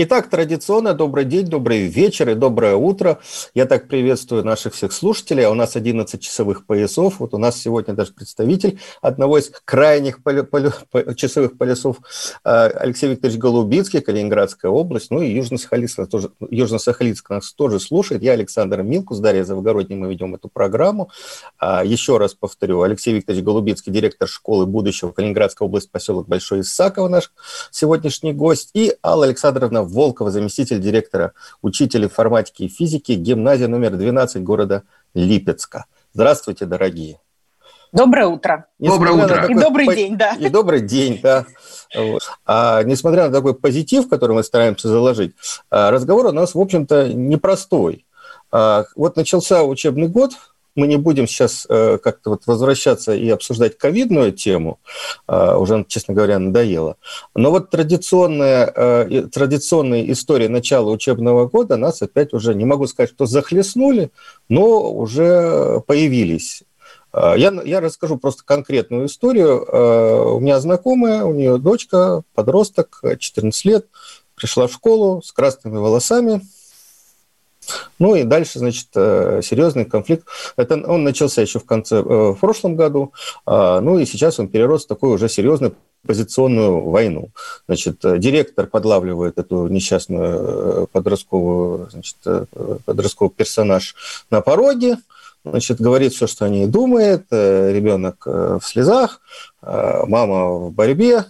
Итак, традиционно добрый день, добрый вечер и доброе утро. Я так приветствую наших всех слушателей. А у нас 11 часовых поясов. Вот у нас сегодня даже представитель одного из крайних полю, полю, часовых поясов а, Алексей Викторович Голубицкий, Калининградская область. Ну и Южно-Сахалинск тоже, Южно-Сахалинск нас тоже слушает. Я Александр Милкус, Дарья Завгородний, мы ведем эту программу. А, еще раз повторю, Алексей Викторович Голубицкий, директор школы будущего Калининградская область, поселок Большой Исаково, наш сегодняшний гость. И Алла Александровна Волкова, заместитель директора, учитель информатики и физики, гимназия номер 12 города Липецка. Здравствуйте, дорогие. Доброе утро. Несмотря доброе утро. Такой, и добрый день, да. И добрый день, да. Вот. А, несмотря на такой позитив, который мы стараемся заложить, а, разговор у нас, в общем-то, непростой. А, вот начался учебный год, мы не будем сейчас э, как-то вот возвращаться и обсуждать ковидную тему, э, уже, честно говоря, надоело. Но вот традиционная, э, традиционные истории начала учебного года нас опять уже, не могу сказать, что захлестнули, но уже появились. Я, я расскажу просто конкретную историю. У меня знакомая, у нее дочка, подросток, 14 лет, пришла в школу с красными волосами, ну и дальше, значит, э, серьезный конфликт. Это он начался еще в конце, э, в прошлом году, а, ну и сейчас он перерос в такую уже серьезную позиционную войну. Значит, э, директор подлавливает эту несчастную подростковую, значит, подростковый персонаж на пороге, значит, говорит все, что о ней думает, ребенок в слезах, мама в борьбе,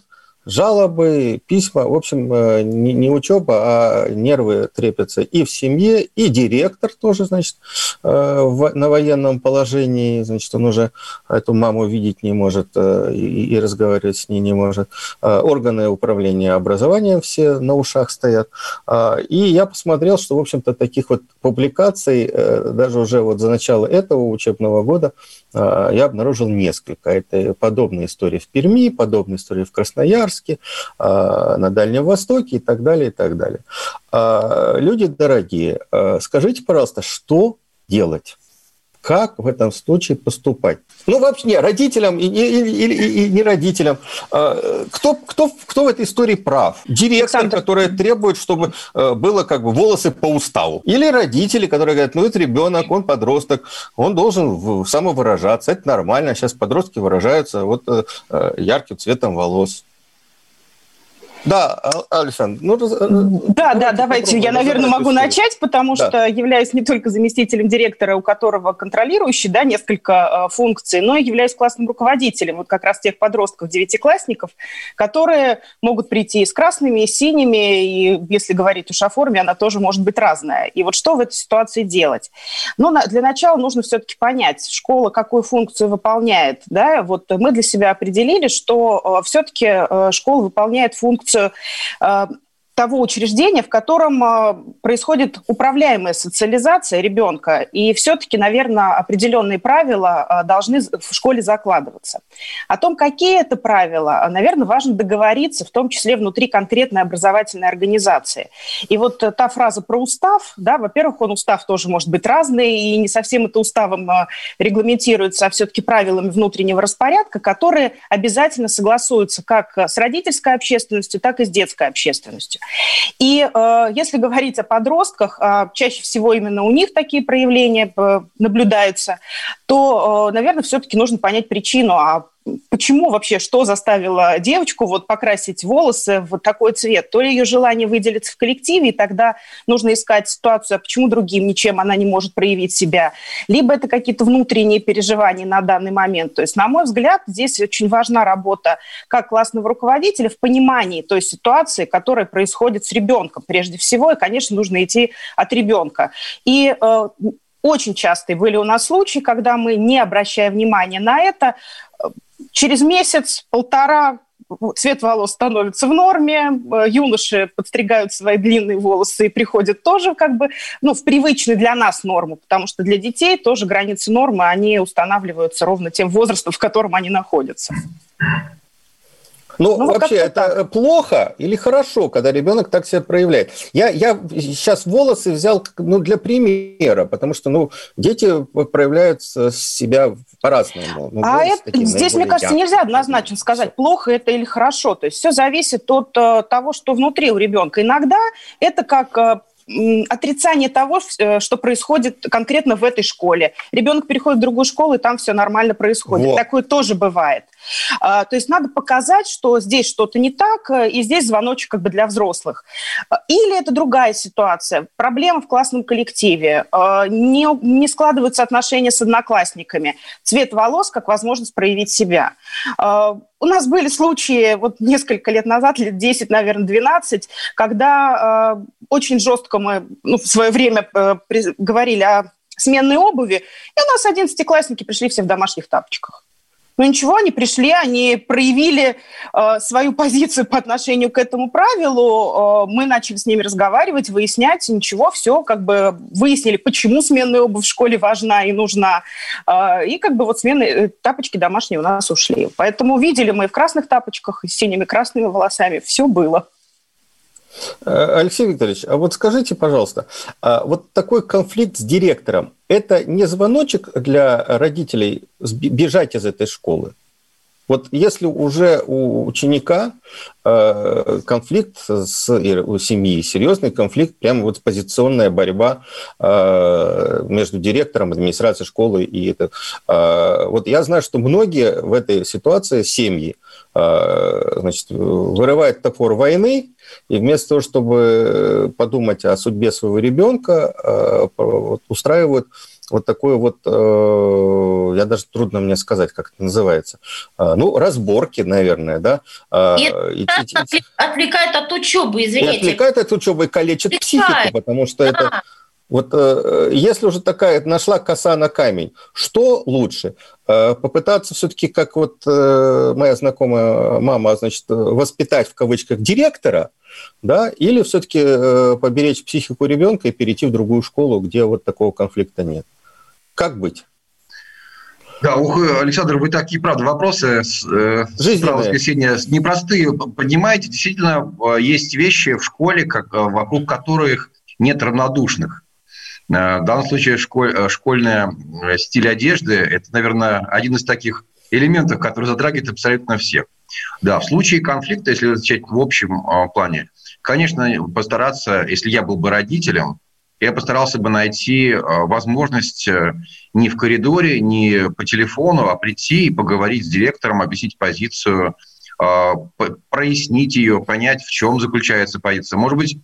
жалобы, письма. В общем, э, не, не учеба, а нервы трепятся и в семье, и директор тоже, значит, э, в, на военном положении, значит, он уже эту маму видеть не может э, и, и разговаривать с ней не может. Органы управления образованием все на ушах стоят. И я посмотрел, что, в общем-то, таких вот публикаций даже уже вот за начало этого учебного года я обнаружил несколько. Это подобные истории в Перми, подобные истории в Красноярске, а, на Дальнем Востоке и так далее, и так далее. А, люди дорогие, а, скажите, пожалуйста, что делать? Как в этом случае поступать? Ну, вообще, не, родителям и, и, и, и, и не родителям. Кто, кто, кто в этой истории прав? Директор, Александр. который требует, чтобы было как бы волосы по уставу. Или родители, которые говорят, ну, это ребенок, он подросток, он должен самовыражаться, это нормально. Сейчас подростки выражаются вот ярким цветом волос. Да, Александр. Ну, э, да, да, давайте. Я, наверное, могу начать, потому да. что являюсь не только заместителем директора, у которого контролирующий да, несколько э, функций, но и являюсь классным руководителем вот как раз тех подростков, девятиклассников, которые могут прийти с красными, и синими, и если говорить уж о форме, она тоже может быть разная. И вот что в этой ситуации делать? Ну, для начала нужно все-таки понять, школа какую функцию выполняет. Да? Вот мы для себя определили, что э, все-таки школа выполняет функцию функцию э, того учреждения, в котором э, происходит управляемая социализация ребенка. И все-таки, наверное, определенные правила э, должны в школе закладываться. О том, какие это правила, наверное, важно договориться, в том числе внутри конкретной образовательной организации. И вот та фраза про устав, да, во-первых, он устав тоже может быть разный, и не совсем это уставом регламентируется, а все-таки правилами внутреннего распорядка, которые обязательно согласуются как с родительской общественностью, так и с детской общественностью. И э, если говорить о подростках, э, чаще всего именно у них такие проявления э, наблюдаются, то, э, наверное, все-таки нужно понять причину, а почему вообще, что заставило девочку вот покрасить волосы в такой цвет? То ли ее желание выделиться в коллективе, и тогда нужно искать ситуацию, а почему другим ничем она не может проявить себя? Либо это какие-то внутренние переживания на данный момент. То есть, на мой взгляд, здесь очень важна работа как классного руководителя в понимании той ситуации, которая происходит с ребенком прежде всего, и, конечно, нужно идти от ребенка. И э, очень частые были у нас случаи, когда мы, не обращая внимания на это, через месяц, полтора, цвет волос становится в норме, э, юноши подстригают свои длинные волосы и приходят тоже как бы ну, в привычную для нас норму, потому что для детей тоже границы нормы, они устанавливаются ровно тем возрастом, в котором они находятся. Ну, ну вообще, это так. плохо или хорошо, когда ребенок так себя проявляет? Я, я сейчас волосы взял ну, для примера, потому что ну, дети проявляют себя по-разному. Ну, а это, здесь, мне кажется, яркий. нельзя однозначно сказать, плохо это или хорошо. То есть все зависит от uh, того, что внутри у ребенка. Иногда это как uh, отрицание того, э, что происходит конкретно в этой школе. Ребенок переходит в другую школу, и там все нормально происходит. Вот. Такое тоже бывает. А, то есть надо показать, что здесь что-то не так, э, и здесь звоночек как бы для взрослых. Или это другая ситуация. Проблема в классном коллективе. А, не, не складываются отношения с одноклассниками. Цвет волос как возможность проявить себя. А, у нас были случаи вот несколько лет назад, лет 10, наверное, 12, когда очень жестко мы ну, в свое время э, говорили о сменной обуви, и у нас одиннадцатиклассники пришли все в домашних тапочках. Ну ничего, они пришли, они проявили э, свою позицию по отношению к этому правилу. Э, мы начали с ними разговаривать, выяснять, ничего, все, как бы выяснили, почему сменная обувь в школе важна и нужна. Э, и как бы вот сменные э, тапочки домашние у нас ушли. Поэтому видели мы в красных тапочках, и с синими красными волосами, все было. Э, Алексей Викторович, а вот скажите, пожалуйста, а вот такой конфликт с директором, это не звоночек для родителей бежать из этой школы? Вот если уже у ученика э, конфликт с у семьи, серьезный конфликт, прямо вот позиционная борьба э, между директором, администрацией школы и это. Вот я знаю, что многие в этой ситуации семьи значит, вырывают топор войны и вместо того, чтобы подумать о судьбе своего ребенка, устраивают вот такой вот, э, я даже трудно мне сказать, как это называется, э, ну, разборки, наверное, да. Э, и, это и, отвлекает от учебы, извините. И отвлекает от учебы и калечит отвлекает. психику, потому что да. это... Вот э, если уже такая нашла коса на камень, что лучше? Э, попытаться все-таки, как вот э, моя знакомая мама, значит, воспитать в кавычках директора, да, или все-таки поберечь психику ребенка и перейти в другую школу, где вот такого конфликта нет? Как быть? Да, ух, Александр, вы такие, правда, вопросы с, э, с воскресенья непростые поднимаете. Действительно, э, есть вещи в школе, как, э, вокруг которых нет равнодушных. В данном случае школь, школьная стиль одежды – это, наверное, один из таких элементов, который затрагивает абсолютно всех. Да, в случае конфликта, если отвечать в общем плане, конечно, постараться, если я был бы родителем, я постарался бы найти э, возможность э, не в коридоре, не по телефону, а прийти и поговорить с директором, объяснить позицию, э, прояснить ее, понять, в чем заключается позиция. Может быть,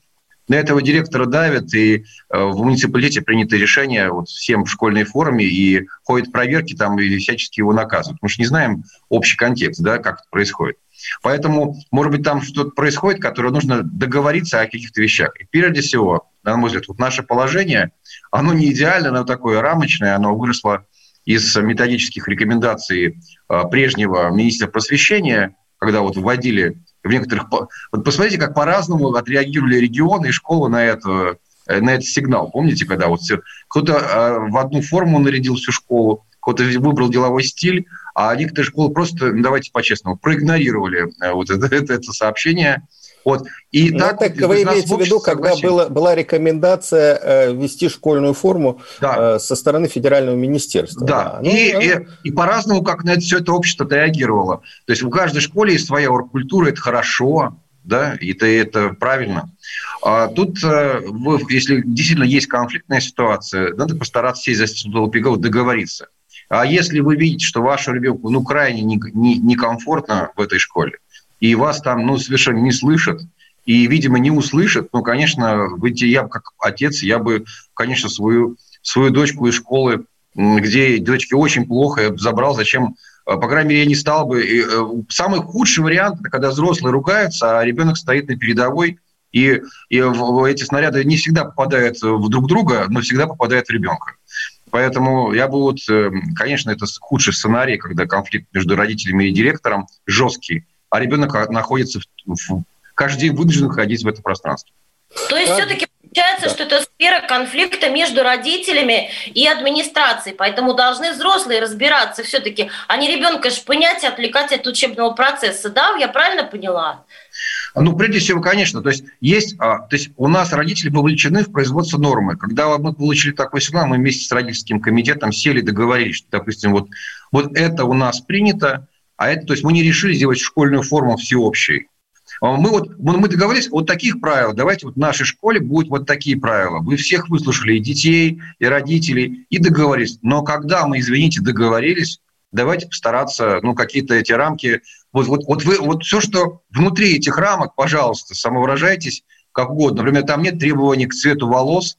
на этого директора давят, и в муниципалитете принято решение вот всем в школьной форме, и ходят проверки там, и всячески его наказывают. Мы же не знаем общий контекст, да, как это происходит. Поэтому, может быть, там что-то происходит, которое нужно договориться о каких-то вещах. И прежде всего, на мой взгляд, вот наше положение, оно не идеальное, оно такое рамочное, оно выросло из методических рекомендаций а, прежнего министра просвещения, когда вот вводили в некоторых... Вот посмотрите, как по-разному отреагировали регионы и школы на это, на этот сигнал. Помните, когда вот кто-то а, в одну форму нарядил всю школу, кто-то выбрал деловой стиль, а некоторые школы просто, ну, давайте по-честному, проигнорировали э, вот это, это, это сообщение. Вот. И ну, так, так вы имеете в виду, когда была, была рекомендация э, ввести школьную форму да. э, со стороны федерального министерства. Да, да. Ну, и, да. и, и по-разному, как на это все это общество реагировало. То есть в каждой школе есть своя оргкультура, это хорошо, да, и это, это правильно. А тут, э, если действительно есть конфликтная ситуация, надо постараться сесть за стол договориться. А если вы видите, что вашему ребенку ну, крайне некомфортно не, не в этой школе, и вас там ну, совершенно не слышат, и, видимо, не услышат, ну, конечно, вы, я как отец, я бы, конечно, свою, свою дочку из школы, где дочке очень плохо, я забрал, зачем? Э, по крайней мере, я не стал бы. И, э, самый худший вариант, когда взрослые ругаются, а ребенок стоит на передовой, и, и эти снаряды не всегда попадают в друг друга, но всегда попадают в ребенка. Поэтому я бы вот, э, конечно, это худший сценарий, когда конфликт между родителями и директором жесткий, а ребенок находится в, в, каждый день вынужден ходить в это пространство. То есть все-таки получается, да. что это сфера конфликта между родителями и администрацией, поэтому должны взрослые разбираться все-таки, а не ребенка шпынять и отвлекать от учебного процесса, да? Я правильно поняла? Ну, прежде всего, конечно, то есть есть, а, то есть у нас родители вовлечены в производство нормы. Когда мы получили такой сигнал, мы вместе с родительским комитетом сели, договорились, что, допустим, вот, вот это у нас принято, а это, то есть мы не решили сделать школьную форму всеобщей. А мы вот мы договорились вот таких правил. Давайте вот в нашей школе будут вот такие правила. Вы всех выслушали, и детей, и родителей, и договорились. Но когда мы, извините, договорились, давайте постараться, ну, какие-то эти рамки. Вот, вот, вот, вы, вот все, что внутри этих рамок, пожалуйста, самовыражайтесь как угодно. Например, там нет требований к цвету волос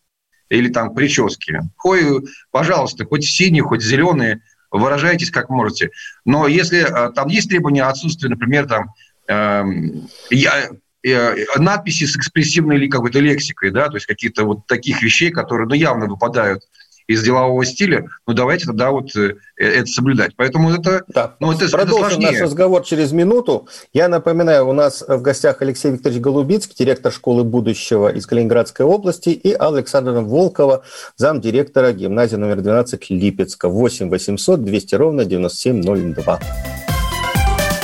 или там к прическе. Хой, пожалуйста, хоть синие, хоть зеленые, выражайтесь как можете. Но если а, там есть требования отсутствия, например, там Эм, я, э, надписи с экспрессивной или какой-то лексикой, да, то есть какие-то вот таких вещей, которые, ну, явно выпадают из делового стиля, ну давайте тогда вот э, это соблюдать. Поэтому это, да. ну, это, Продолжим это наш разговор через минуту. Я напоминаю, у нас в гостях Алексей Викторович Голубицкий, директор школы будущего из Калининградской области, и Александра Волкова, замдиректора гимназии номер 12 Липецка. 8 800 200 ровно 9702.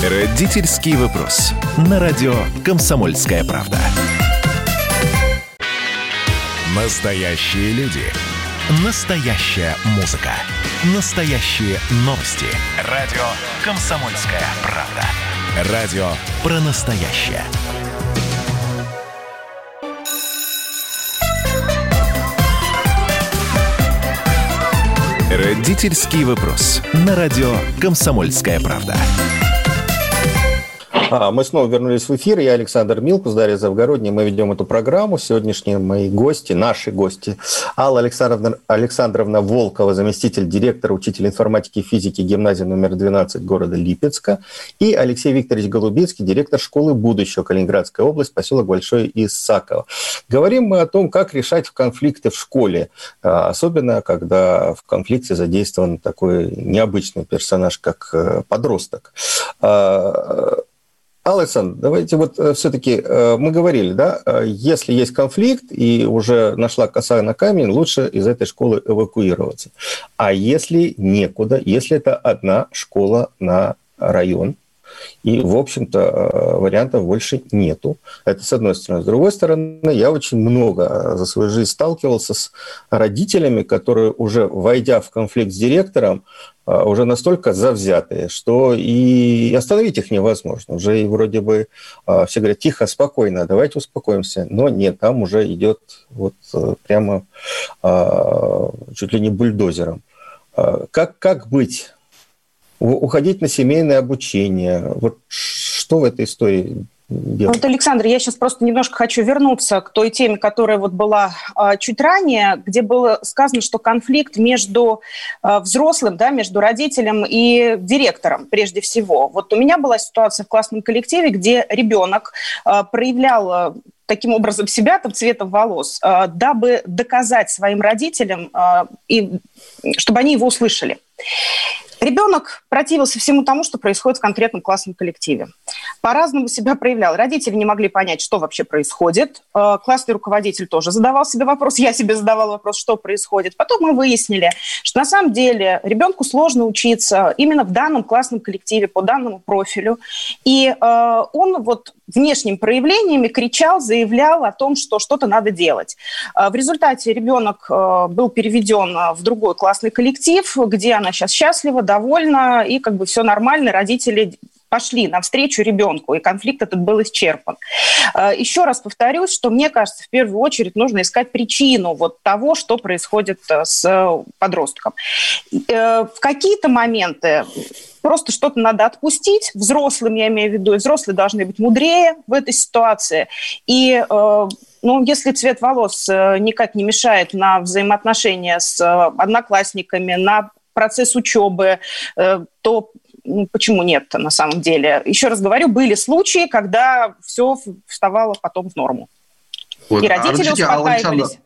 Родительский вопрос. На радио «Комсомольская правда». Настоящие люди. Настоящая музыка. Настоящие новости. Радио «Комсомольская правда». Радио про настоящее. Родительский вопрос. На радио «Комсомольская правда». А, мы снова вернулись в эфир. Я Александр Милкус, Дарья Завгородняя. Мы ведем эту программу. Сегодняшние мои гости, наши гости. Алла Александровна, Александровна Волкова, заместитель директора, учитель информатики и физики гимназии номер 12 города Липецка. И Алексей Викторович Голубицкий, директор школы будущего Калининградская область, поселок Большой Исаково. Говорим мы о том, как решать конфликты в школе. А, особенно, когда в конфликте задействован такой необычный персонаж, как э, подросток. Александр, давайте вот э, все-таки э, мы говорили, да, э, если есть конфликт и уже нашла коса на камень, лучше из этой школы эвакуироваться. А если некуда, если это одна школа на район, и, в общем-то, вариантов больше нету. Это с одной стороны. С другой стороны, я очень много за свою жизнь сталкивался с родителями, которые уже, войдя в конфликт с директором, а, уже настолько завзятые, что и остановить их невозможно. Уже и вроде бы все говорят, тихо, спокойно, давайте успокоимся. Но нет, там уже идет вот э, прямо чуть ли не бульдозером. Как, как быть? Уходить на семейное обучение? Вот что в этой истории делать. Вот, Александр, я сейчас просто немножко хочу вернуться к той теме, которая вот была э, чуть ранее, где было сказано, что конфликт между э, взрослым, да, между родителем и директором прежде всего. Вот у меня была ситуация в классном коллективе, где ребенок э, проявлял таким образом себя, там, цветом волос, дабы доказать своим родителям, и, чтобы они его услышали. Ребенок противился всему тому, что происходит в конкретном классном коллективе. По-разному себя проявлял. Родители не могли понять, что вообще происходит. Э, классный руководитель тоже задавал себе вопрос. Я себе задавал вопрос, что происходит. Потом мы выяснили, что на самом деле ребенку сложно учиться именно в данном классном коллективе, по данному профилю. И э, он вот внешними проявлениями кричал, заявлял о том, что что-то надо делать. Э, в результате ребенок был переведен в другой классный коллектив, где она сейчас счастлива, довольна, и как бы все нормально, родители пошли навстречу ребенку, и конфликт этот был исчерпан. Э, еще раз повторюсь, что мне кажется, в первую очередь нужно искать причину вот того, что происходит э, с подростком. Э, в какие-то моменты просто что-то надо отпустить, взрослым я имею в виду, взрослые должны быть мудрее в этой ситуации. И ну, если цвет волос никак не мешает на взаимоотношения с одноклассниками, на процесс учебы, то ну, почему нет на самом деле? Еще раз говорю, были случаи, когда все вставало потом в норму. Вот. И родители а, успокаивались.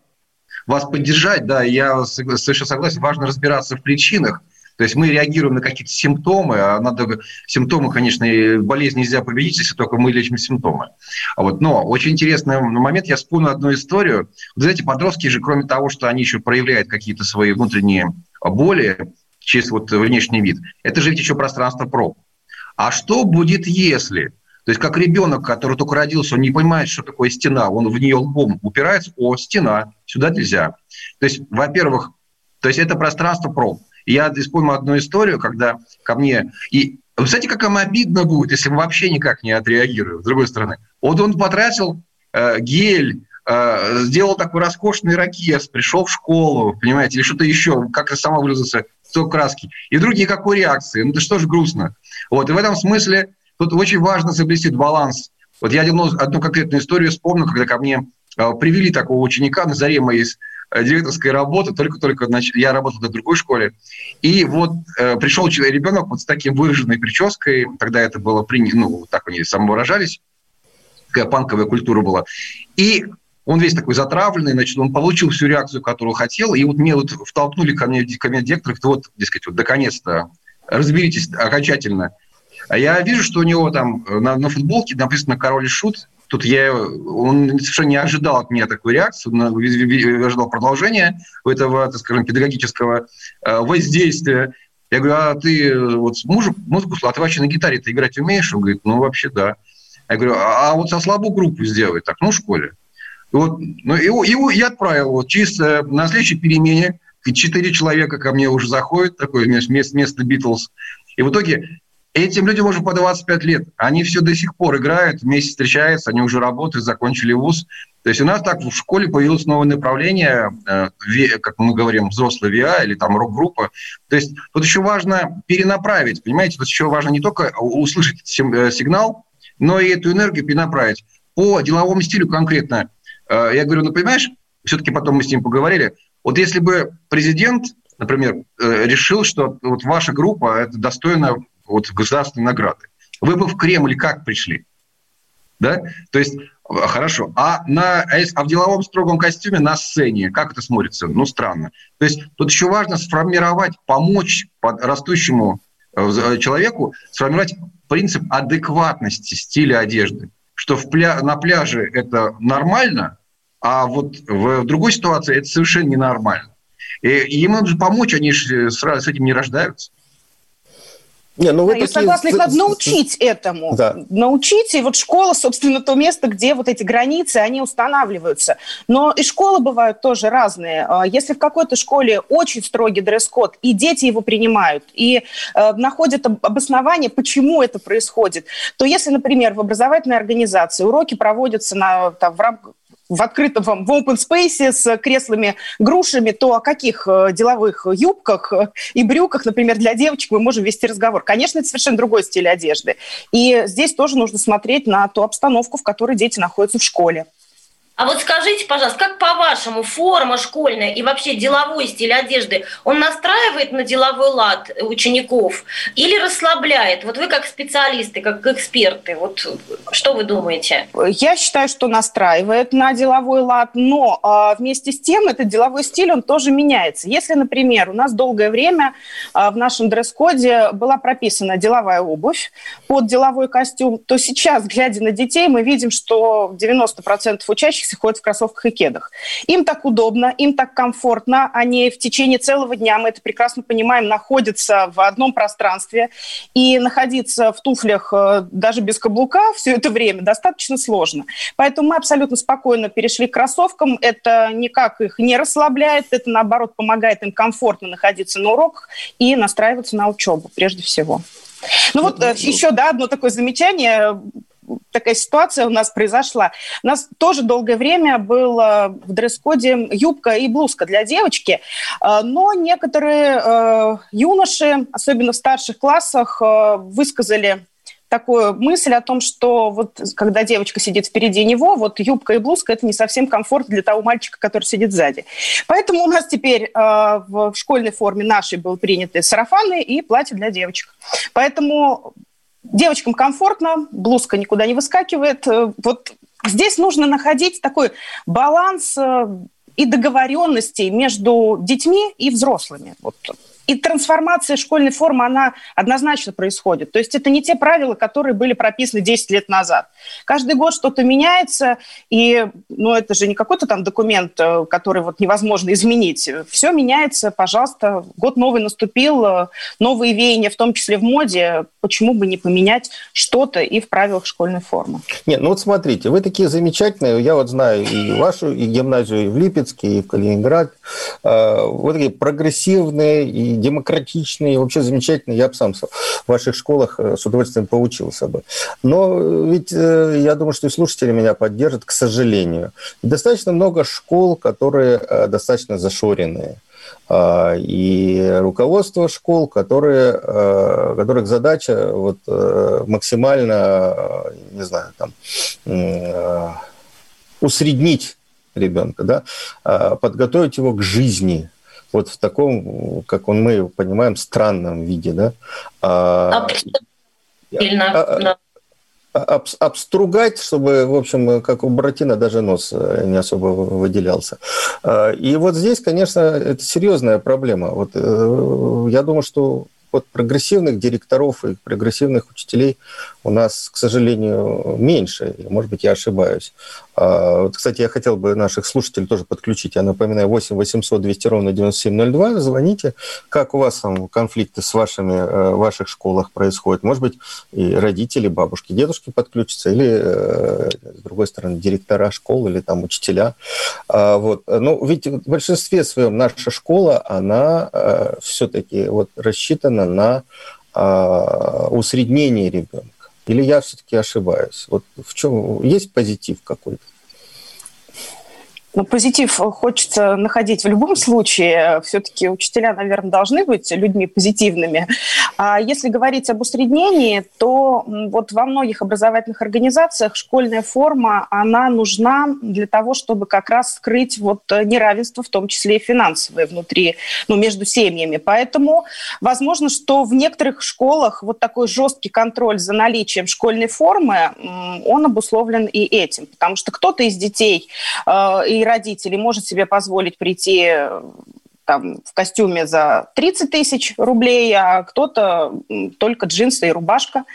вас поддержать, да, я совершенно согласен, важно разбираться в причинах. То есть мы реагируем на какие-то симптомы, а надо симптомы, конечно, болезнь нельзя победить, если только мы лечим симптомы. А вот, но очень интересный момент, я вспомнил одну историю. Вот знаете, подростки же, кроме того, что они еще проявляют какие-то свои внутренние боли через вот внешний вид, это же ведь еще пространство проб. А что будет, если то есть как ребенок, который только родился, он не понимает, что такое стена, он в нее лбом упирается, о, стена, сюда нельзя. То есть, во-первых, то есть это пространство проб. Я вспомнил одну историю, когда ко мне... И вы знаете, как им обидно будет, если мы вообще никак не отреагируем, с другой стороны. Вот он потратил э, гель, э, сделал такой роскошный ракет, пришел в школу, понимаете, или что-то еще, как-то сама выразился, сто краски. И вдруг никакой реакции. Ну, это что ж грустно. Вот, и в этом смысле тут очень важно соблюсти баланс. Вот я одну, одну конкретную историю вспомнил, когда ко мне э, привели такого ученика на заре моей Э, директорской работы, только-только я работал на другой школе. И вот э, пришел ребенок вот с таким выраженной прической, тогда это было принято, ну, так они самовыражались, такая панковая культура была. И он весь такой затравленный, значит, он получил всю реакцию, которую хотел, и вот мне вот втолкнули ко мне, ко мне директор, вот, дескать, вот, наконец-то, разберитесь окончательно. А я вижу, что у него там на, на футболке написано «Король и Шут», Тут я, он совершенно не ожидал от меня такой реакции, он ожидал продолжения этого, так скажем, педагогического э, воздействия. Я говорю, а ты вот мужу, музыку, а ты вообще на гитаре ты играть умеешь? Он говорит, ну, вообще да. Я говорю, а, а вот со слабую группу сделай так, ну, в школе. И вот, ну, его, его я отправил вот чисто на следующей перемене, четыре человека ко мне уже заходят, такое место, место Битлз. И в итоге Этим людям уже по 25 лет. Они все до сих пор играют, вместе встречаются, они уже работают, закончили вуз. То есть у нас так в школе появилось новое направление, э, как мы говорим, взрослый ВИА или там рок-группа. То есть тут еще важно перенаправить, понимаете, тут еще важно не только услышать э, сигнал, но и эту энергию перенаправить. По деловому стилю конкретно. Э, я говорю, ну понимаешь, все-таки потом мы с ним поговорили, вот если бы президент, например, решил, что вот ваша группа это достойна вот государственной награды. Вы бы в Кремль как пришли? Да? То есть, а, хорошо. А, на, а, а в деловом строгом костюме на сцене, как это смотрится? Ну, странно. То есть, тут еще важно сформировать, помочь растущему э, человеку сформировать принцип адекватности стиля одежды. Что в пля на пляже это нормально, а вот в, другой ситуации это совершенно ненормально. И, им нужно помочь, они же сразу с этим не рождаются. Не, ну вы да, такие... Я согласна, их надо научить этому. Да. Научить, и вот школа, собственно, то место, где вот эти границы, они устанавливаются. Но и школы бывают тоже разные. А, если в какой-то школе очень строгий дресс-код, и дети его принимают, и э, находят обоснование, почему это происходит, то если, например, в образовательной организации уроки проводятся на, там, в рамках в открытом, в open space с креслами, грушами, то о каких э, деловых юбках и брюках, например, для девочек мы можем вести разговор? Конечно, это совершенно другой стиль одежды. И здесь тоже нужно смотреть на ту обстановку, в которой дети находятся в школе. А вот скажите, пожалуйста, как по-вашему форма школьная и вообще деловой стиль одежды, он настраивает на деловой лад учеников или расслабляет? Вот вы как специалисты, как эксперты, вот что вы думаете? Я считаю, что настраивает на деловой лад, но а, вместе с тем этот деловой стиль, он тоже меняется. Если, например, у нас долгое время а, в нашем дресс-коде была прописана деловая обувь под деловой костюм, то сейчас, глядя на детей, мы видим, что 90% учащихся учащихся ходят в кроссовках и кедах. Им так удобно, им так комфортно, они в течение целого дня, мы это прекрасно понимаем, находятся в одном пространстве, и находиться в туфлях э, даже без каблука все это время достаточно сложно. Поэтому мы абсолютно спокойно перешли к кроссовкам, это никак их не расслабляет, это наоборот помогает им комфортно находиться на уроках и настраиваться на учебу прежде всего. Ну вот э, еще, да, одно такое замечание такая ситуация у нас произошла. У нас тоже долгое время было в дресс-коде юбка и блузка для девочки, э, но некоторые э, юноши, особенно в старших классах, э, высказали такую мысль о том, что вот когда девочка сидит впереди него, вот юбка и блузка – это не совсем комфорт для того мальчика, который сидит сзади. Поэтому у нас теперь э, в школьной форме нашей был приняты сарафаны и платья для девочек. Поэтому Девочкам комфортно, блузка никуда не выскакивает. Э, вот здесь нужно находить такой баланс э, и договоренностей между детьми и взрослыми. Вот и трансформация школьной формы, она однозначно происходит. То есть это не те правила, которые были прописаны 10 лет назад. Каждый год что-то меняется, и ну, это же не какой-то там документ, э, который вот невозможно изменить. Все меняется, пожалуйста, год новый наступил, э, новые веяния, в том числе в моде. Почему бы не поменять что-то и в правилах школьной формы? Нет, ну вот смотрите, вы такие замечательные, я вот знаю и вашу, и гимназию и в Липецке, и в Калининград, э, вот такие прогрессивные и демократичные, вообще замечательные. Я бы сам в ваших школах э, с удовольствием поучился бы. Но ведь э, я думаю, что и слушатели меня поддержат, к сожалению. Достаточно много школ, которые э, достаточно зашоренные а, и руководство школ, которые, которых задача вот максимально, не знаю, там, усреднить ребенка, да, а, подготовить его к жизни, вот в таком, как он, мы понимаем, странном виде, да. А, а, а, об, обстругать, чтобы, в общем, как у Буратино даже нос э, не особо выделялся. А, и вот здесь, конечно, это серьезная проблема. Вот э, я думаю, что вот прогрессивных директоров и прогрессивных учителей у нас, к сожалению, меньше. Может быть, я ошибаюсь. А, вот, кстати, я хотел бы наших слушателей тоже подключить. Я напоминаю, 8 800 200 ровно 9702. Звоните. Как у вас там конфликты с вашими, э, в ваших школах происходят? Может быть, и родители, бабушки, дедушки подключатся, или, э, с другой стороны, директора школ или там учителя. А, вот. Ну, ведь в большинстве своем наша школа, она э, все-таки вот рассчитана на а, усреднение ребенка. Или я все-таки ошибаюсь? Вот в чем есть позитив какой-то? Ну, позитив хочется находить в любом случае. Все-таки учителя, наверное, должны быть людьми позитивными. А если говорить об усреднении, то вот во многих образовательных организациях школьная форма, она нужна для того, чтобы как раз скрыть вот неравенство, в том числе и финансовое внутри, ну, между семьями. Поэтому возможно, что в некоторых школах вот такой жесткий контроль за наличием школьной формы, он обусловлен и этим. Потому что кто-то из детей э, и родителей может себе позволить прийти там, в костюме за 30 тысяч рублей, а кто-то только джинсы и рубашка.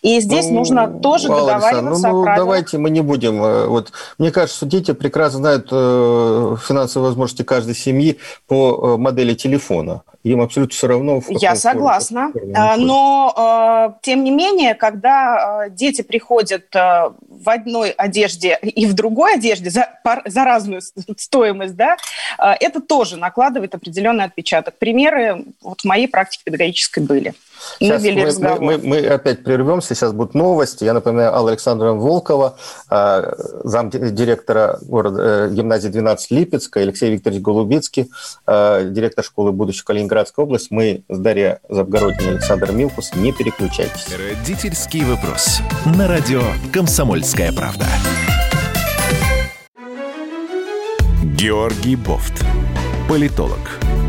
И здесь ну, нужно тоже Алла договариваться ну, ну, давайте мы не будем. Э, вот, мне кажется, что дети прекрасно знают э, финансовые возможности каждой семьи по э, модели телефона им абсолютно все равно. Я согласна. Форме, а, Но, а, тем не менее, когда а, дети приходят в одной одежде и в другой одежде за, за разную стоимость, да, это тоже накладывает определенный отпечаток. Примеры вот в моей практике педагогической были. Сейчас мы, мы, мы, мы опять прервемся, сейчас будут новости. Я напоминаю, Алла Александровна Волкова, а, замдиректора города, э, гимназии 12 Липецка, Алексей Викторович Голубицкий, а, директор школы будущего Калининградской области. Мы с Дарьей Завгородней и Александр Милкус. Не переключайтесь. Родительский вопрос. На радио «Комсомольская правда». Георгий Бофт. Политолог,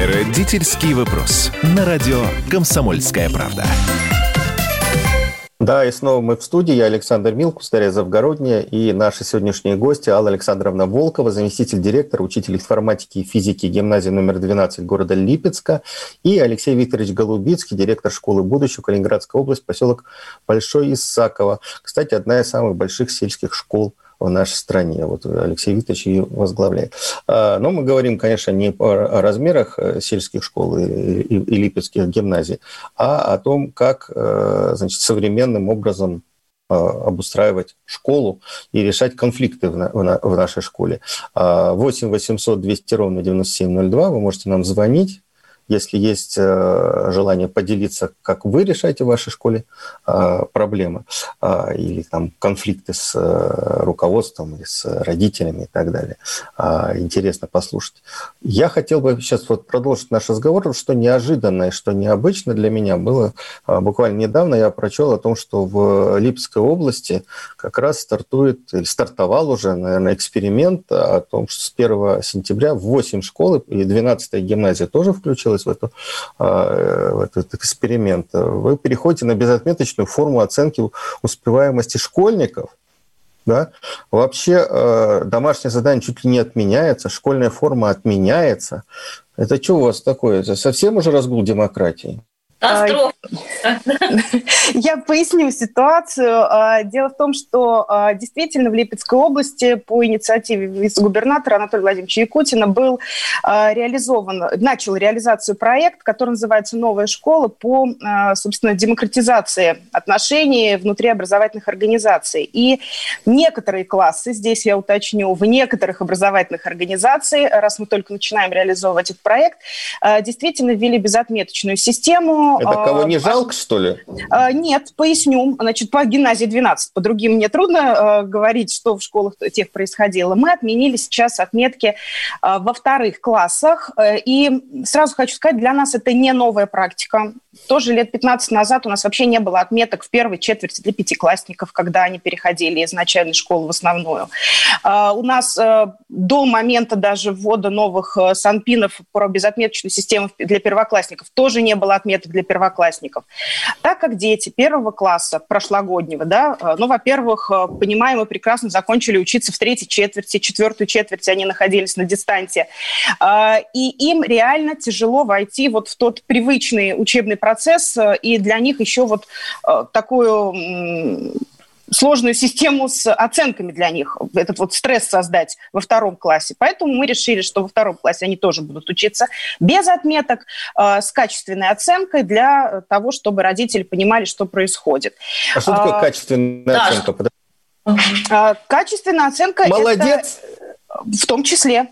Родительский вопрос. На радио «Комсомольская правда». Да, и снова мы в студии. Я Александр Милкус, Дарья Завгородняя и наши сегодняшние гости Алла Александровна Волкова, заместитель директора, учитель информатики и физики гимназии номер 12 города Липецка, и Алексей Викторович Голубицкий, директор школы будущего Калининградской области, поселок Большой Исаково. Кстати, одна из самых больших сельских школ – в нашей стране. Вот Алексей Викторович ее возглавляет. А, но мы говорим, конечно, не о размерах э, сельских школ и, и, и липецких гимназий, а о том, как э, значит, современным образом э, обустраивать школу и решать конфликты в, в, в нашей школе. 8 800 200 ровно 9702, вы можете нам звонить, если есть э, желание поделиться, как вы решаете в вашей школе э, проблемы э, или там конфликты с руководством или с родителями и так далее, интересно послушать. Я хотел бы сейчас вот продолжить наш разговор, что неожиданное, что необычно для меня было буквально недавно я прочел о том, что в Липецкой области как раз стартует, или стартовал уже, наверное, эксперимент о том, что с 1 сентября в 8 школ, и 12 гимназия тоже включилась в, эту, а, в этот эксперимент, вы переходите на безотметочную форму оценки успеваемости школьников, да, вообще э, домашнее задание чуть ли не отменяется, школьная форма отменяется. Это что у вас такое? Это совсем уже разгул демократии? Я поясню ситуацию. А, дело в том, что а, действительно в Липецкой области по инициативе вице-губернатора Анатолия Владимировича Якутина был а, реализован, начал реализацию проект, который называется «Новая школа» по, собственно, демократизации отношений внутри образовательных организаций. И некоторые классы, здесь я уточню, в некоторых образовательных организациях, раз мы только начинаем реализовывать этот проект, действительно ввели безотметочную систему, это кого не а, жалко, что ли? А, нет, поясню. Значит, по гимназии 12, по другим мне трудно а, говорить, что в школах тех происходило. Мы отменили сейчас отметки во вторых классах. И сразу хочу сказать, для нас это не новая практика. Тоже лет 15 назад у нас вообще не было отметок в первой четверти для пятиклассников, когда они переходили из начальной школы в основную. У нас до момента даже ввода новых санпинов про безотметочную систему для первоклассников тоже не было отметок для первоклассников. Так как дети первого класса прошлогоднего, да, э, ну, во-первых, э, понимаем, мы прекрасно закончили учиться в третьей четверти, четвертую четверть они находились на дистанции, э, и им реально тяжело войти вот в тот привычный учебный процесс, и для них еще вот такую сложную систему с оценками для них, этот вот стресс создать во втором классе. Поэтому мы решили, что во втором классе они тоже будут учиться без отметок, э, с качественной оценкой для того, чтобы родители понимали, что происходит. А что такое а, качественная да. оценка? А, качественная оценка Молодец. Это в том числе.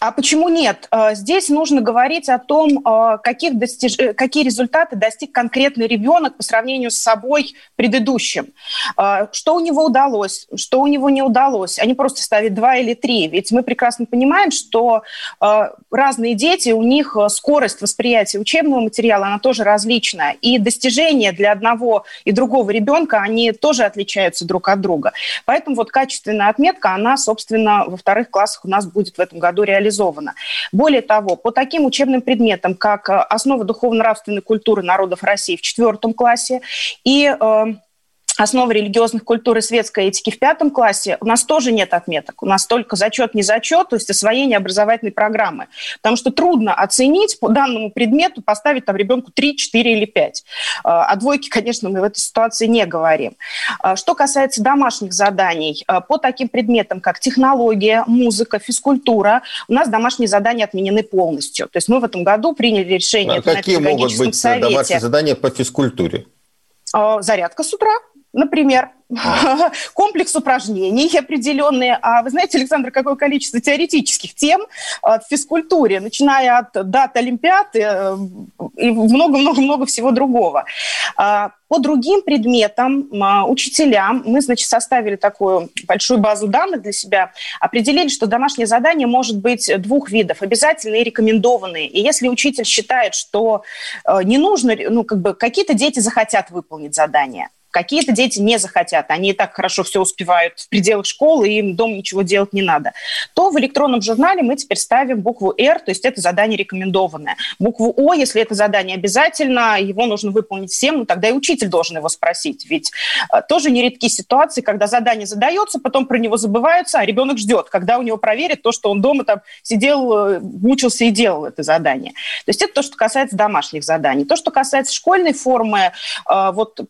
А почему нет? А, здесь нужно говорить о том, а, каких достиж... Э, какие результаты достиг конкретный ребенок по сравнению с собой предыдущим. А, что у него удалось, что у него не удалось. Они просто ставят два или три. Ведь мы прекрасно понимаем, что разные дети, у них скорость восприятия учебного материала, она тоже различная. И достижения для одного и другого ребенка, они тоже отличаются друг от друга. Поэтому вот качественная отметка, она, собственно, во вторых классах у нас будет в этом году реализовано. Более того, по таким учебным предметам, как э, основа духовно-нравственной культуры народов России в четвертом классе и э, основы религиозных культур и светской этики в пятом классе у нас тоже нет отметок. У нас только зачет, не зачет, то есть освоение образовательной программы. Потому что трудно оценить по данному предмету, поставить там ребенку 3, 4 или 5. А, о двойке, конечно, мы в этой ситуации не говорим. А, что касается домашних заданий, а, по таким предметам, как технология, музыка, физкультура, у нас домашние задания отменены полностью. То есть мы в этом году приняли решение... А какие могут быть совете. домашние задания по физкультуре? Зарядка с утра, например, комплекс упражнений определенные. А вы знаете, Александр, какое количество теоретических тем в физкультуре, начиная от дат Олимпиад э, и много-много-много всего другого. А, по другим предметам, а, учителям, мы, значит, составили такую большую базу данных для себя, определили, что домашнее задание может быть двух видов, обязательные и рекомендованные. И если учитель считает, что э, не нужно, ну, как бы какие-то дети захотят выполнить задание, Какие-то дети не захотят, они и так хорошо все успевают в пределах школы, и им дома ничего делать не надо. То в электронном журнале мы теперь ставим букву «Р», то есть это задание рекомендованное. Букву «О», если это задание обязательно, его нужно выполнить всем, ну тогда и учитель должен его спросить. Ведь э, тоже нередки ситуации, когда задание задается, потом про него забываются, а ребенок ждет, когда у него проверят то, что он дома там сидел, э, мучился и делал это задание. То есть это то, что касается домашних заданий. То, что касается школьной формы, э, вот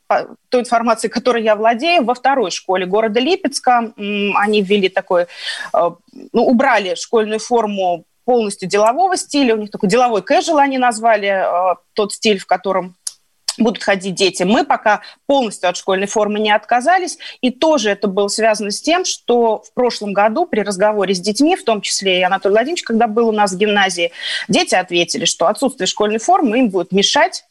той информацией, которой я владею, во второй школе города Липецка. Они ввели такой, э, ну, убрали школьную форму полностью делового стиля, у них такой деловой casual они назвали э, тот стиль, в котором будут ходить дети. Мы пока полностью от школьной формы не отказались, и тоже это было связано с тем, что в прошлом году при разговоре с детьми, в том числе и Анатолий Владимирович, когда был у нас в гимназии, дети ответили, что отсутствие школьной формы им будет мешать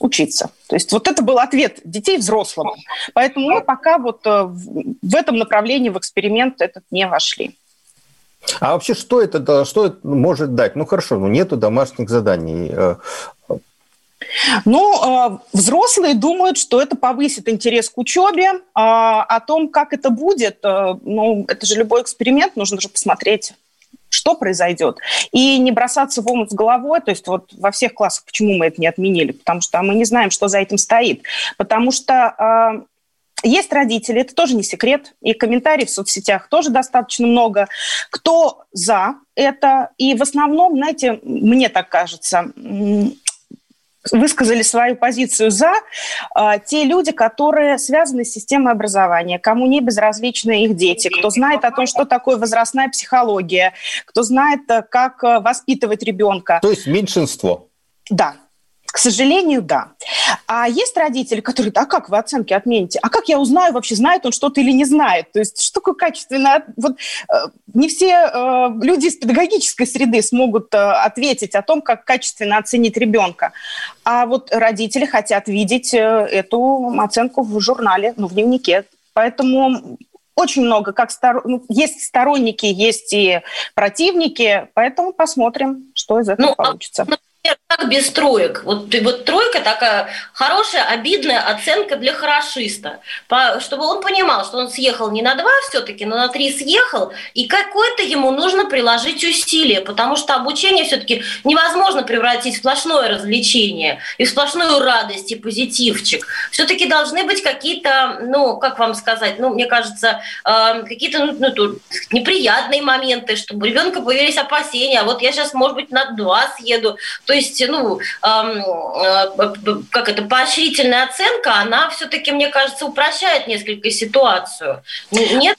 учиться. То есть вот это был ответ детей взрослым. Поэтому мы пока вот э, в этом направлении в эксперимент этот не вошли. А вообще что это, что это может дать? Ну хорошо, ну нету домашних заданий. Э, ну, э, взрослые думают, что это повысит интерес к учебе. А о том, как это будет, ну, это же любой эксперимент, нужно же посмотреть что произойдет. И не бросаться в омут с головой, то есть вот во всех классах, почему мы это не отменили? Потому что мы не знаем, что за этим стоит. Потому что э, есть родители, это тоже не секрет, и комментариев в соцсетях тоже достаточно много. Кто за это? И в основном, знаете, мне так кажется, высказали свою позицию за э, те люди, которые связаны с системой образования, кому не безразличны их дети, кто знает о том, что такое возрастная психология, кто знает, э, как э, воспитывать ребенка. То есть меньшинство. Да, к сожалению, да. А есть родители, которые, а как вы оценки отмените? А как я узнаю вообще, знает он что-то или не знает? То есть что такое качественное? Вот э, не все э, люди из педагогической среды смогут э, ответить о том, как качественно оценить ребенка. А вот родители хотят видеть э, эту оценку в журнале, ну, в дневнике. Поэтому очень много, как стор... ну, есть сторонники, есть и противники, поэтому посмотрим, что из этого ну, а получится. Как без троек? Вот, вот тройка такая хорошая, обидная оценка для хорошиста. По, чтобы он понимал, что он съехал не на два все-таки, но на три съехал, и какое-то ему нужно приложить усилие, потому что обучение все-таки невозможно превратить в сплошное развлечение и в сплошную радость и позитивчик. Все-таки должны быть какие-то, ну, как вам сказать, ну, мне кажется, э, какие-то ну, ну, неприятные моменты, чтобы у ребенка появились опасения. А вот я сейчас, может быть, на два съеду, то есть, ну, э, как это, поощрительная оценка, она все-таки, мне кажется, упрощает несколько ситуацию. Нет?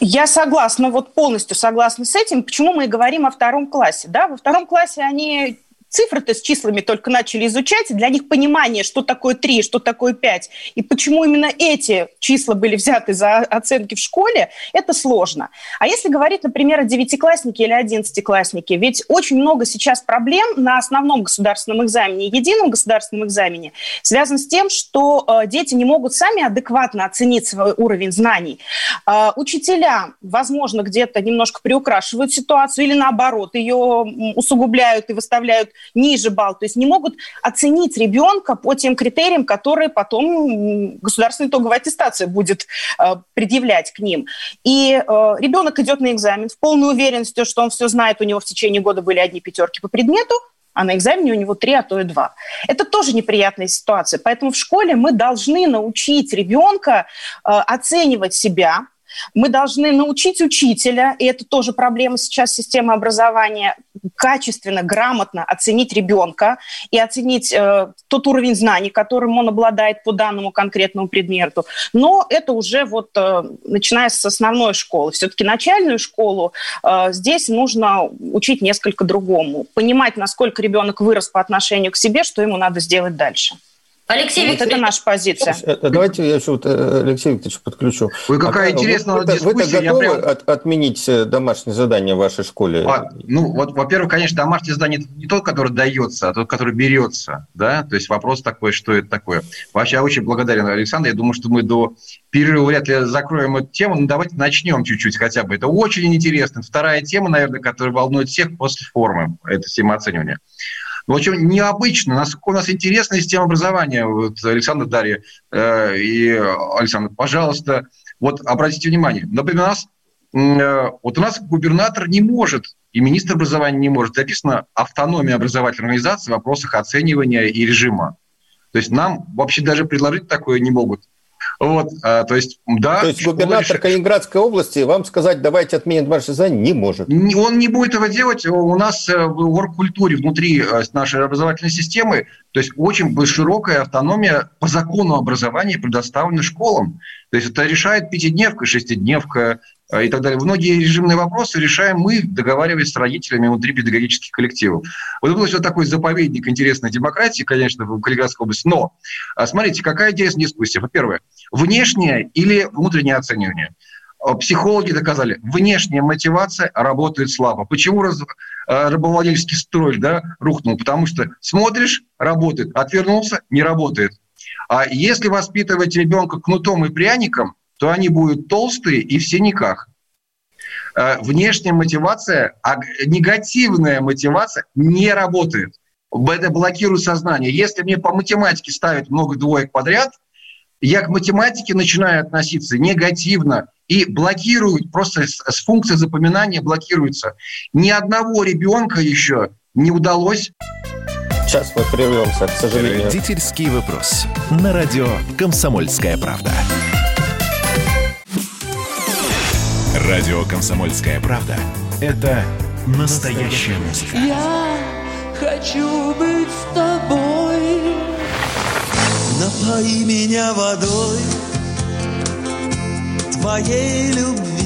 Я согласна, вот полностью согласна с этим. Почему мы и говорим о втором классе? Да? Во втором классе они цифры-то с числами только начали изучать, для них понимание, что такое 3, что такое 5, и почему именно эти числа были взяты за оценки в школе, это сложно. А если говорить, например, о девятикласснике или одиннадцатикласснике, ведь очень много сейчас проблем на основном государственном экзамене, едином государственном экзамене, связан с тем, что э, дети не могут сами адекватно оценить свой уровень знаний. Э, учителя, возможно, где-то немножко приукрашивают ситуацию или наоборот, ее усугубляют и выставляют ниже балл, то есть не могут оценить ребенка по тем критериям, которые потом государственная итоговая аттестация будет э, предъявлять к ним. И э, ребенок идет на экзамен в полной уверенности, что он все знает, у него в течение года были одни пятерки по предмету, а на экзамене у него три, а то и два. Это тоже неприятная ситуация. Поэтому в школе мы должны научить ребенка э, оценивать себя, мы должны научить учителя, и это тоже проблема сейчас системы образования, качественно, грамотно оценить ребенка и оценить э, тот уровень знаний, которым он обладает по данному конкретному предмету. Но это уже вот э, начиная с основной школы. Все-таки начальную школу э, здесь нужно учить несколько другому. Понимать, насколько ребенок вырос по отношению к себе, что ему надо сделать дальше. Алексей Викторович, это наша позиция. Э, давайте я еще вот э, Алексей Викторович подключу. Вы какая а, интересная вы, дискуссия. Вы готовы прям... от, отменить э, домашнее задание в вашей школе? А, ну, вот, во-первых, конечно, домашнее задание не тот, который дается, а тот, который берется. Да? То есть вопрос такой, что это такое. Вообще, я очень благодарен, Александр. Я думаю, что мы до перерыва вряд ли закроем эту тему. Но давайте начнем чуть-чуть хотя бы. Это очень интересно. Вторая тема, наверное, которая волнует всех после формы. Это тема оценивания. Ну, очень необычно, насколько у нас интересная система образования. Вот Александр Дарья э, и Александр, пожалуйста, вот обратите внимание, например, у нас, э, вот у нас губернатор не может, и министр образования не может, записано автономия образовательной организации в вопросах оценивания и режима. То есть нам вообще даже предложить такое не могут. Вот, а, то есть, да. То есть губернатор решит... Калининградской области вам сказать, давайте отменим домашнее задание, не может. Он не будет этого делать. У нас э, в оргкультуре внутри э, нашей образовательной системы, то есть очень широкая автономия по закону образования предоставлена школам. То есть это решает пятидневка, шестидневка, а, и так далее. Многие режимные вопросы решаем мы, договариваясь с родителями внутри педагогических коллективов. Вот это был все такой заповедник интересной демократии, конечно, в Калининградской области. Но а, смотрите, какая интересная дискуссия. Во-первых, внешнее или внутреннее оценивание. А, психологи доказали, внешняя мотивация работает слабо. Почему раз, рабовладельческий строй да, рухнул? Потому что смотришь, работает, отвернулся, не работает. А если воспитывать ребенка кнутом и пряником, то они будут толстые и в синяках. Э, внешняя мотивация, а негативная мотивация не работает. Это блокирует сознание. Если мне по математике ставят много двоек подряд, я к математике начинаю относиться негативно и блокируют, просто с функцией запоминания блокируется. Ни одного ребенка еще не удалось. Сейчас мы прервемся, к сожалению. Родительский вопрос. На радио «Комсомольская правда». Радио «Комсомольская правда» — это настоящая музыка. Я хочу быть с тобой. Напои меня водой твоей любви.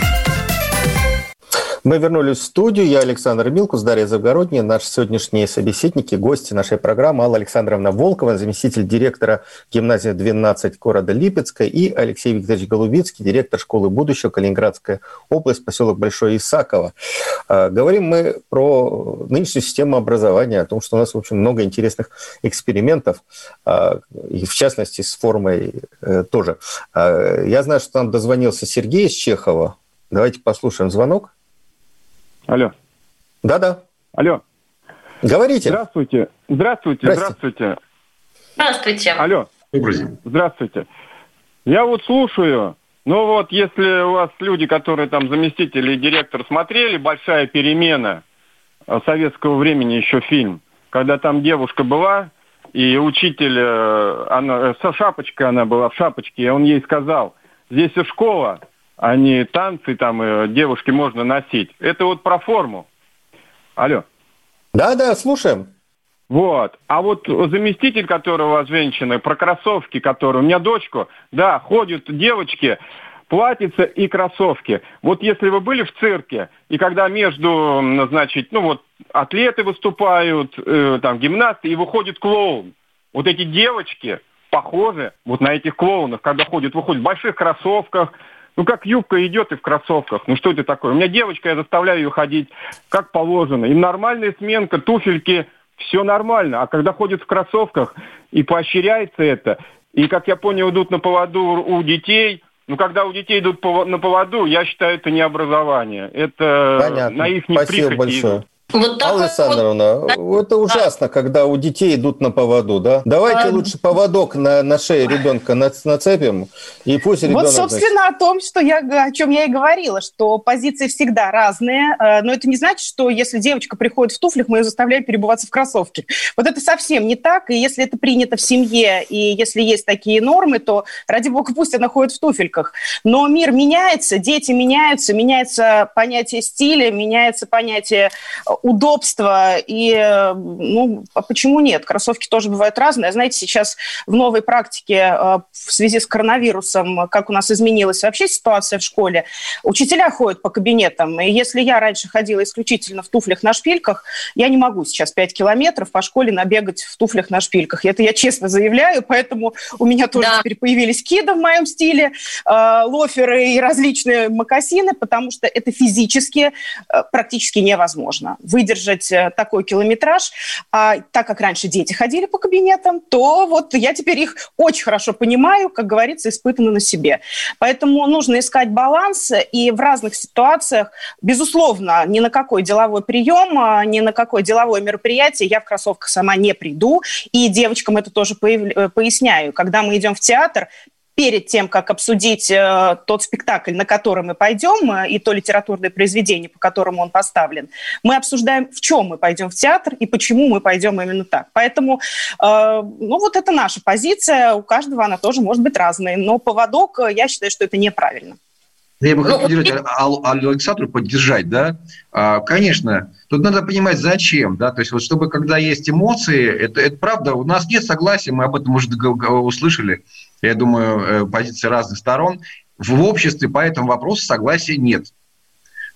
Мы вернулись в студию. Я Александр Милкус, Дарья Завгородняя. Наши сегодняшние собеседники, гости нашей программы Алла Александровна Волкова, заместитель директора гимназии 12 города Липецка, и Алексей Викторович Голубицкий, директор школы будущего Калининградская область, поселок Большое Исаково. А, говорим мы про нынешнюю систему образования, о том, что у нас, в общем, много интересных экспериментов, а, и в частности с формой э, тоже. А, я знаю, что нам дозвонился Сергей из Чехова. Давайте послушаем звонок. Алло. Да-да. Алло. Говорите. Здравствуйте. Здравствуйте. Здравствуйте. Здравствуйте. Алло. Добрый день. Здравствуйте. Я вот слушаю. Ну вот, если у вас люди, которые там заместители и директор смотрели «Большая перемена» советского времени еще фильм, когда там девушка была, и учитель, э, она, э, со шапочкой она была, в шапочке, и он ей сказал, здесь и школа, а не танцы там э, девушки можно носить. Это вот про форму. Алло. Да-да, слушаем. Вот. А вот заместитель, который у вас женщина, про кроссовки, которые... У меня дочку, да, ходят девочки, платьица и кроссовки. Вот если вы были в цирке, и когда между, значит, ну вот, атлеты выступают, э, там, гимнасты, и выходит клоун. Вот эти девочки похожи вот на этих клоунов, когда ходят, выходят в больших кроссовках, ну, как юбка идет и в кроссовках. Ну, что это такое? У меня девочка, я заставляю ее ходить как положено. Им нормальная сменка, туфельки, все нормально. А когда ходит в кроссовках и поощряется это, и, как я понял, идут на поводу у детей, ну, когда у детей идут на поводу, я считаю, это не образование. Это Понятно. на их Спасибо большое. Вот Алла Александровна, вот... это ужасно, когда у детей идут на поводу, да? Давайте а... лучше поводок на, на шее ребенка нацепим, и пусть ребенок... Вот, собственно, значит... о том, что я, о чем я и говорила, что позиции всегда разные, э, но это не значит, что если девочка приходит в туфлях, мы ее заставляем перебываться в кроссовке. Вот это совсем не так, и если это принято в семье, и если есть такие нормы, то, ради бога, пусть она ходит в туфельках. Но мир меняется, дети меняются, меняется понятие стиля, меняется понятие удобство и, ну, а почему нет? Кроссовки тоже бывают разные. Знаете, сейчас в новой практике э, в связи с коронавирусом, как у нас изменилась вообще ситуация в школе, учителя ходят по кабинетам, и если я раньше ходила исключительно в туфлях на шпильках, я не могу сейчас 5 километров по школе набегать в туфлях на шпильках. Это я честно заявляю, поэтому у меня тоже да. теперь появились киды в моем стиле, э, лоферы и различные макасины, потому что это физически э, практически невозможно выдержать э, такой километраж. А так как раньше дети ходили по кабинетам, то вот я теперь их очень хорошо понимаю, как говорится, испытано на себе. Поэтому нужно искать баланс, и в разных ситуациях, безусловно, ни на какой деловой прием, а ни на какое деловое мероприятие я в кроссовках сама не приду, и девочкам это тоже э, поясняю. Когда мы идем в театр, перед тем, как обсудить э, тот спектакль, на который мы пойдем, э, и то литературное произведение, по которому он поставлен, мы обсуждаем, в чем мы пойдем в театр и почему мы пойдем именно так. Поэтому, э, ну вот это наша позиция, у каждого она тоже может быть разная, но поводок, э, я считаю, что это неправильно. Я бы хотел ну, поддержать, Александру поддержать, да. А, конечно, тут надо понимать, зачем, да, то есть вот чтобы, когда есть эмоции, это, это правда, у нас нет согласия, мы об этом уже услышали, я думаю, э, позиции разных сторон. В обществе по этому вопросу согласия нет.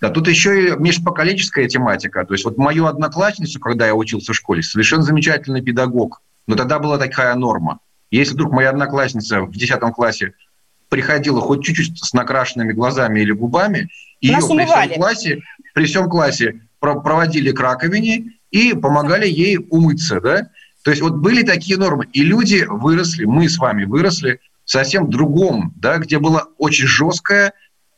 Да, тут еще и межпоколенческая тематика. То есть вот мою одноклассницу, когда я учился в школе, совершенно замечательный педагог, но тогда была такая норма. Если вдруг моя одноклассница в 10 классе приходила хоть чуть-чуть с накрашенными глазами или губами, ее при всем классе, при всем классе проводили к раковине и помогали ей умыться, да? То есть вот были такие нормы, и люди выросли, мы с вами выросли в совсем другом, да, где была очень жесткая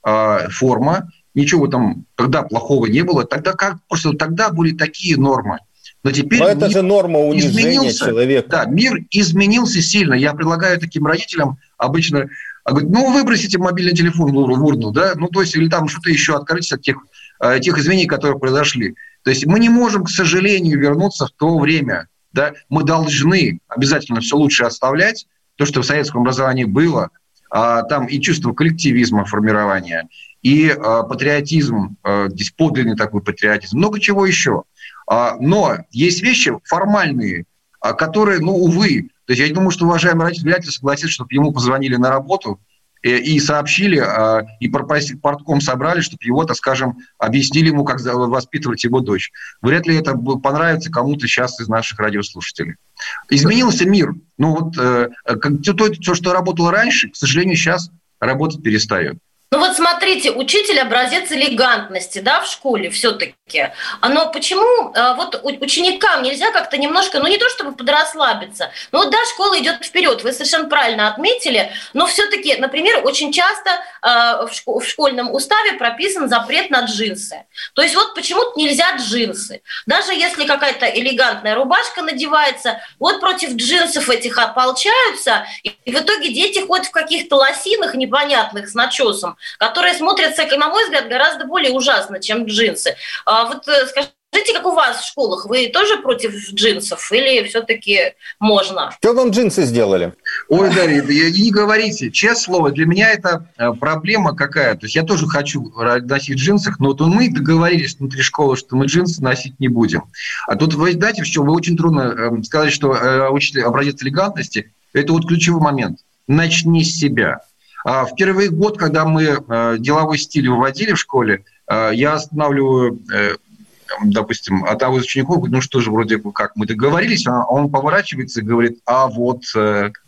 э, форма, ничего там тогда плохого не было, тогда как просто тогда были такие нормы. Но теперь Но это же норма унижения человека. Да, мир изменился сильно. Я предлагаю таким родителям обычно говорить, ну, выбросите мобильный телефон в урну, да, ну, то есть, или там что-то еще, откажитесь от тех, э, тех изменений, которые произошли. То есть мы не можем, к сожалению, вернуться в то время, да, мы должны обязательно все лучше оставлять, то, что в советском образовании было, а, там и чувство коллективизма формирования, и а, патриотизм, а, здесь подлинный такой патриотизм, много чего еще. А, но есть вещи формальные, а, которые, ну, увы, то есть я думаю, что уважаемый родитель вряд ли согласится, чтобы ему позвонили на работу, и сообщили, а, и портком собрали, чтобы его, так скажем, объяснили ему, как воспитывать его дочь. Вряд ли это понравится кому-то сейчас из наших радиослушателей. Изменился мир. Ну вот э, то, то, что работало раньше, к сожалению, сейчас работать перестает. Ну вот смотрите, учитель образец элегантности, да, в школе все-таки. Но почему э, вот ученикам нельзя как-то немножко, ну не то чтобы подрасслабиться, но вот да, школа идет вперед, вы совершенно правильно отметили, но все-таки, например, очень часто э, в школьном уставе прописан запрет на джинсы. То есть вот почему-то нельзя джинсы. Даже если какая-то элегантная рубашка надевается, вот против джинсов этих ополчаются, и в итоге дети ходят в каких-то лосинах непонятных с начесом, которые смотрятся, на мой взгляд, гораздо более ужасно, чем джинсы. А вот э, скажите, Скажите, как у вас в школах? Вы тоже против джинсов или все-таки можно? Что вам джинсы сделали? Ой, Дарья, не говорите. Честное слово, для меня это э, проблема какая. То есть я тоже хочу носить джинсы, но вот мы договорились внутри школы, что мы джинсы носить не будем. А тут вы знаете, что вы очень трудно эм, сказать, что э, учитель образец элегантности. Это вот ключевой момент. Начни с себя. А в первый год, когда мы э, деловой стиль выводили в школе, э, я останавливаю э, допустим, одного из учеников, ну что же, вроде бы как мы договорились, а он поворачивается и говорит, а вот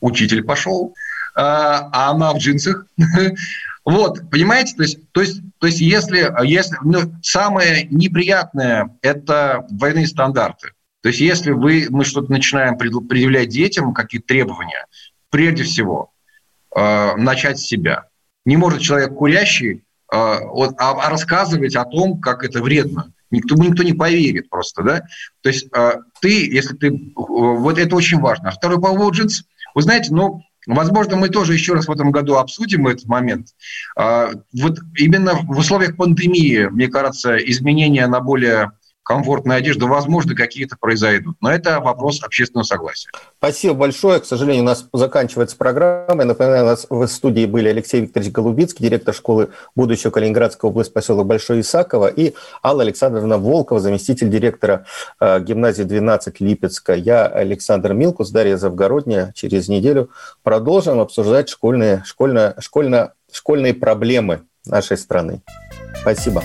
учитель пошел, а она в джинсах. Вот, понимаете, то есть, то есть, то есть если, если ну, самое неприятное – это двойные стандарты. То есть если вы, мы что-то начинаем предъявлять детям, какие-то требования, прежде всего, э, начать с себя. Не может человек курящий э, вот, а, а рассказывать о том, как это вредно. Никто, никто не поверит просто, да? То есть э, ты, если ты... Вот это очень важно. А второй поводу джинс, вы знаете, ну, Возможно, мы тоже еще раз в этом году обсудим этот момент. Вот именно в условиях пандемии, мне кажется, изменения на более комфортная одежда, возможно, какие-то произойдут. Но это вопрос общественного согласия. Спасибо большое. К сожалению, у нас заканчивается программа. Я напоминаю, у нас в студии были Алексей Викторович Голубицкий, директор школы будущего Калининградской области, поселок Большой Исаково, и Алла Александровна Волкова, заместитель директора э, гимназии 12 Липецка. Я Александр Милкус, Дарья Завгородняя. Через неделю продолжим обсуждать школьные, школьно, школьно, школьные проблемы нашей страны. Спасибо.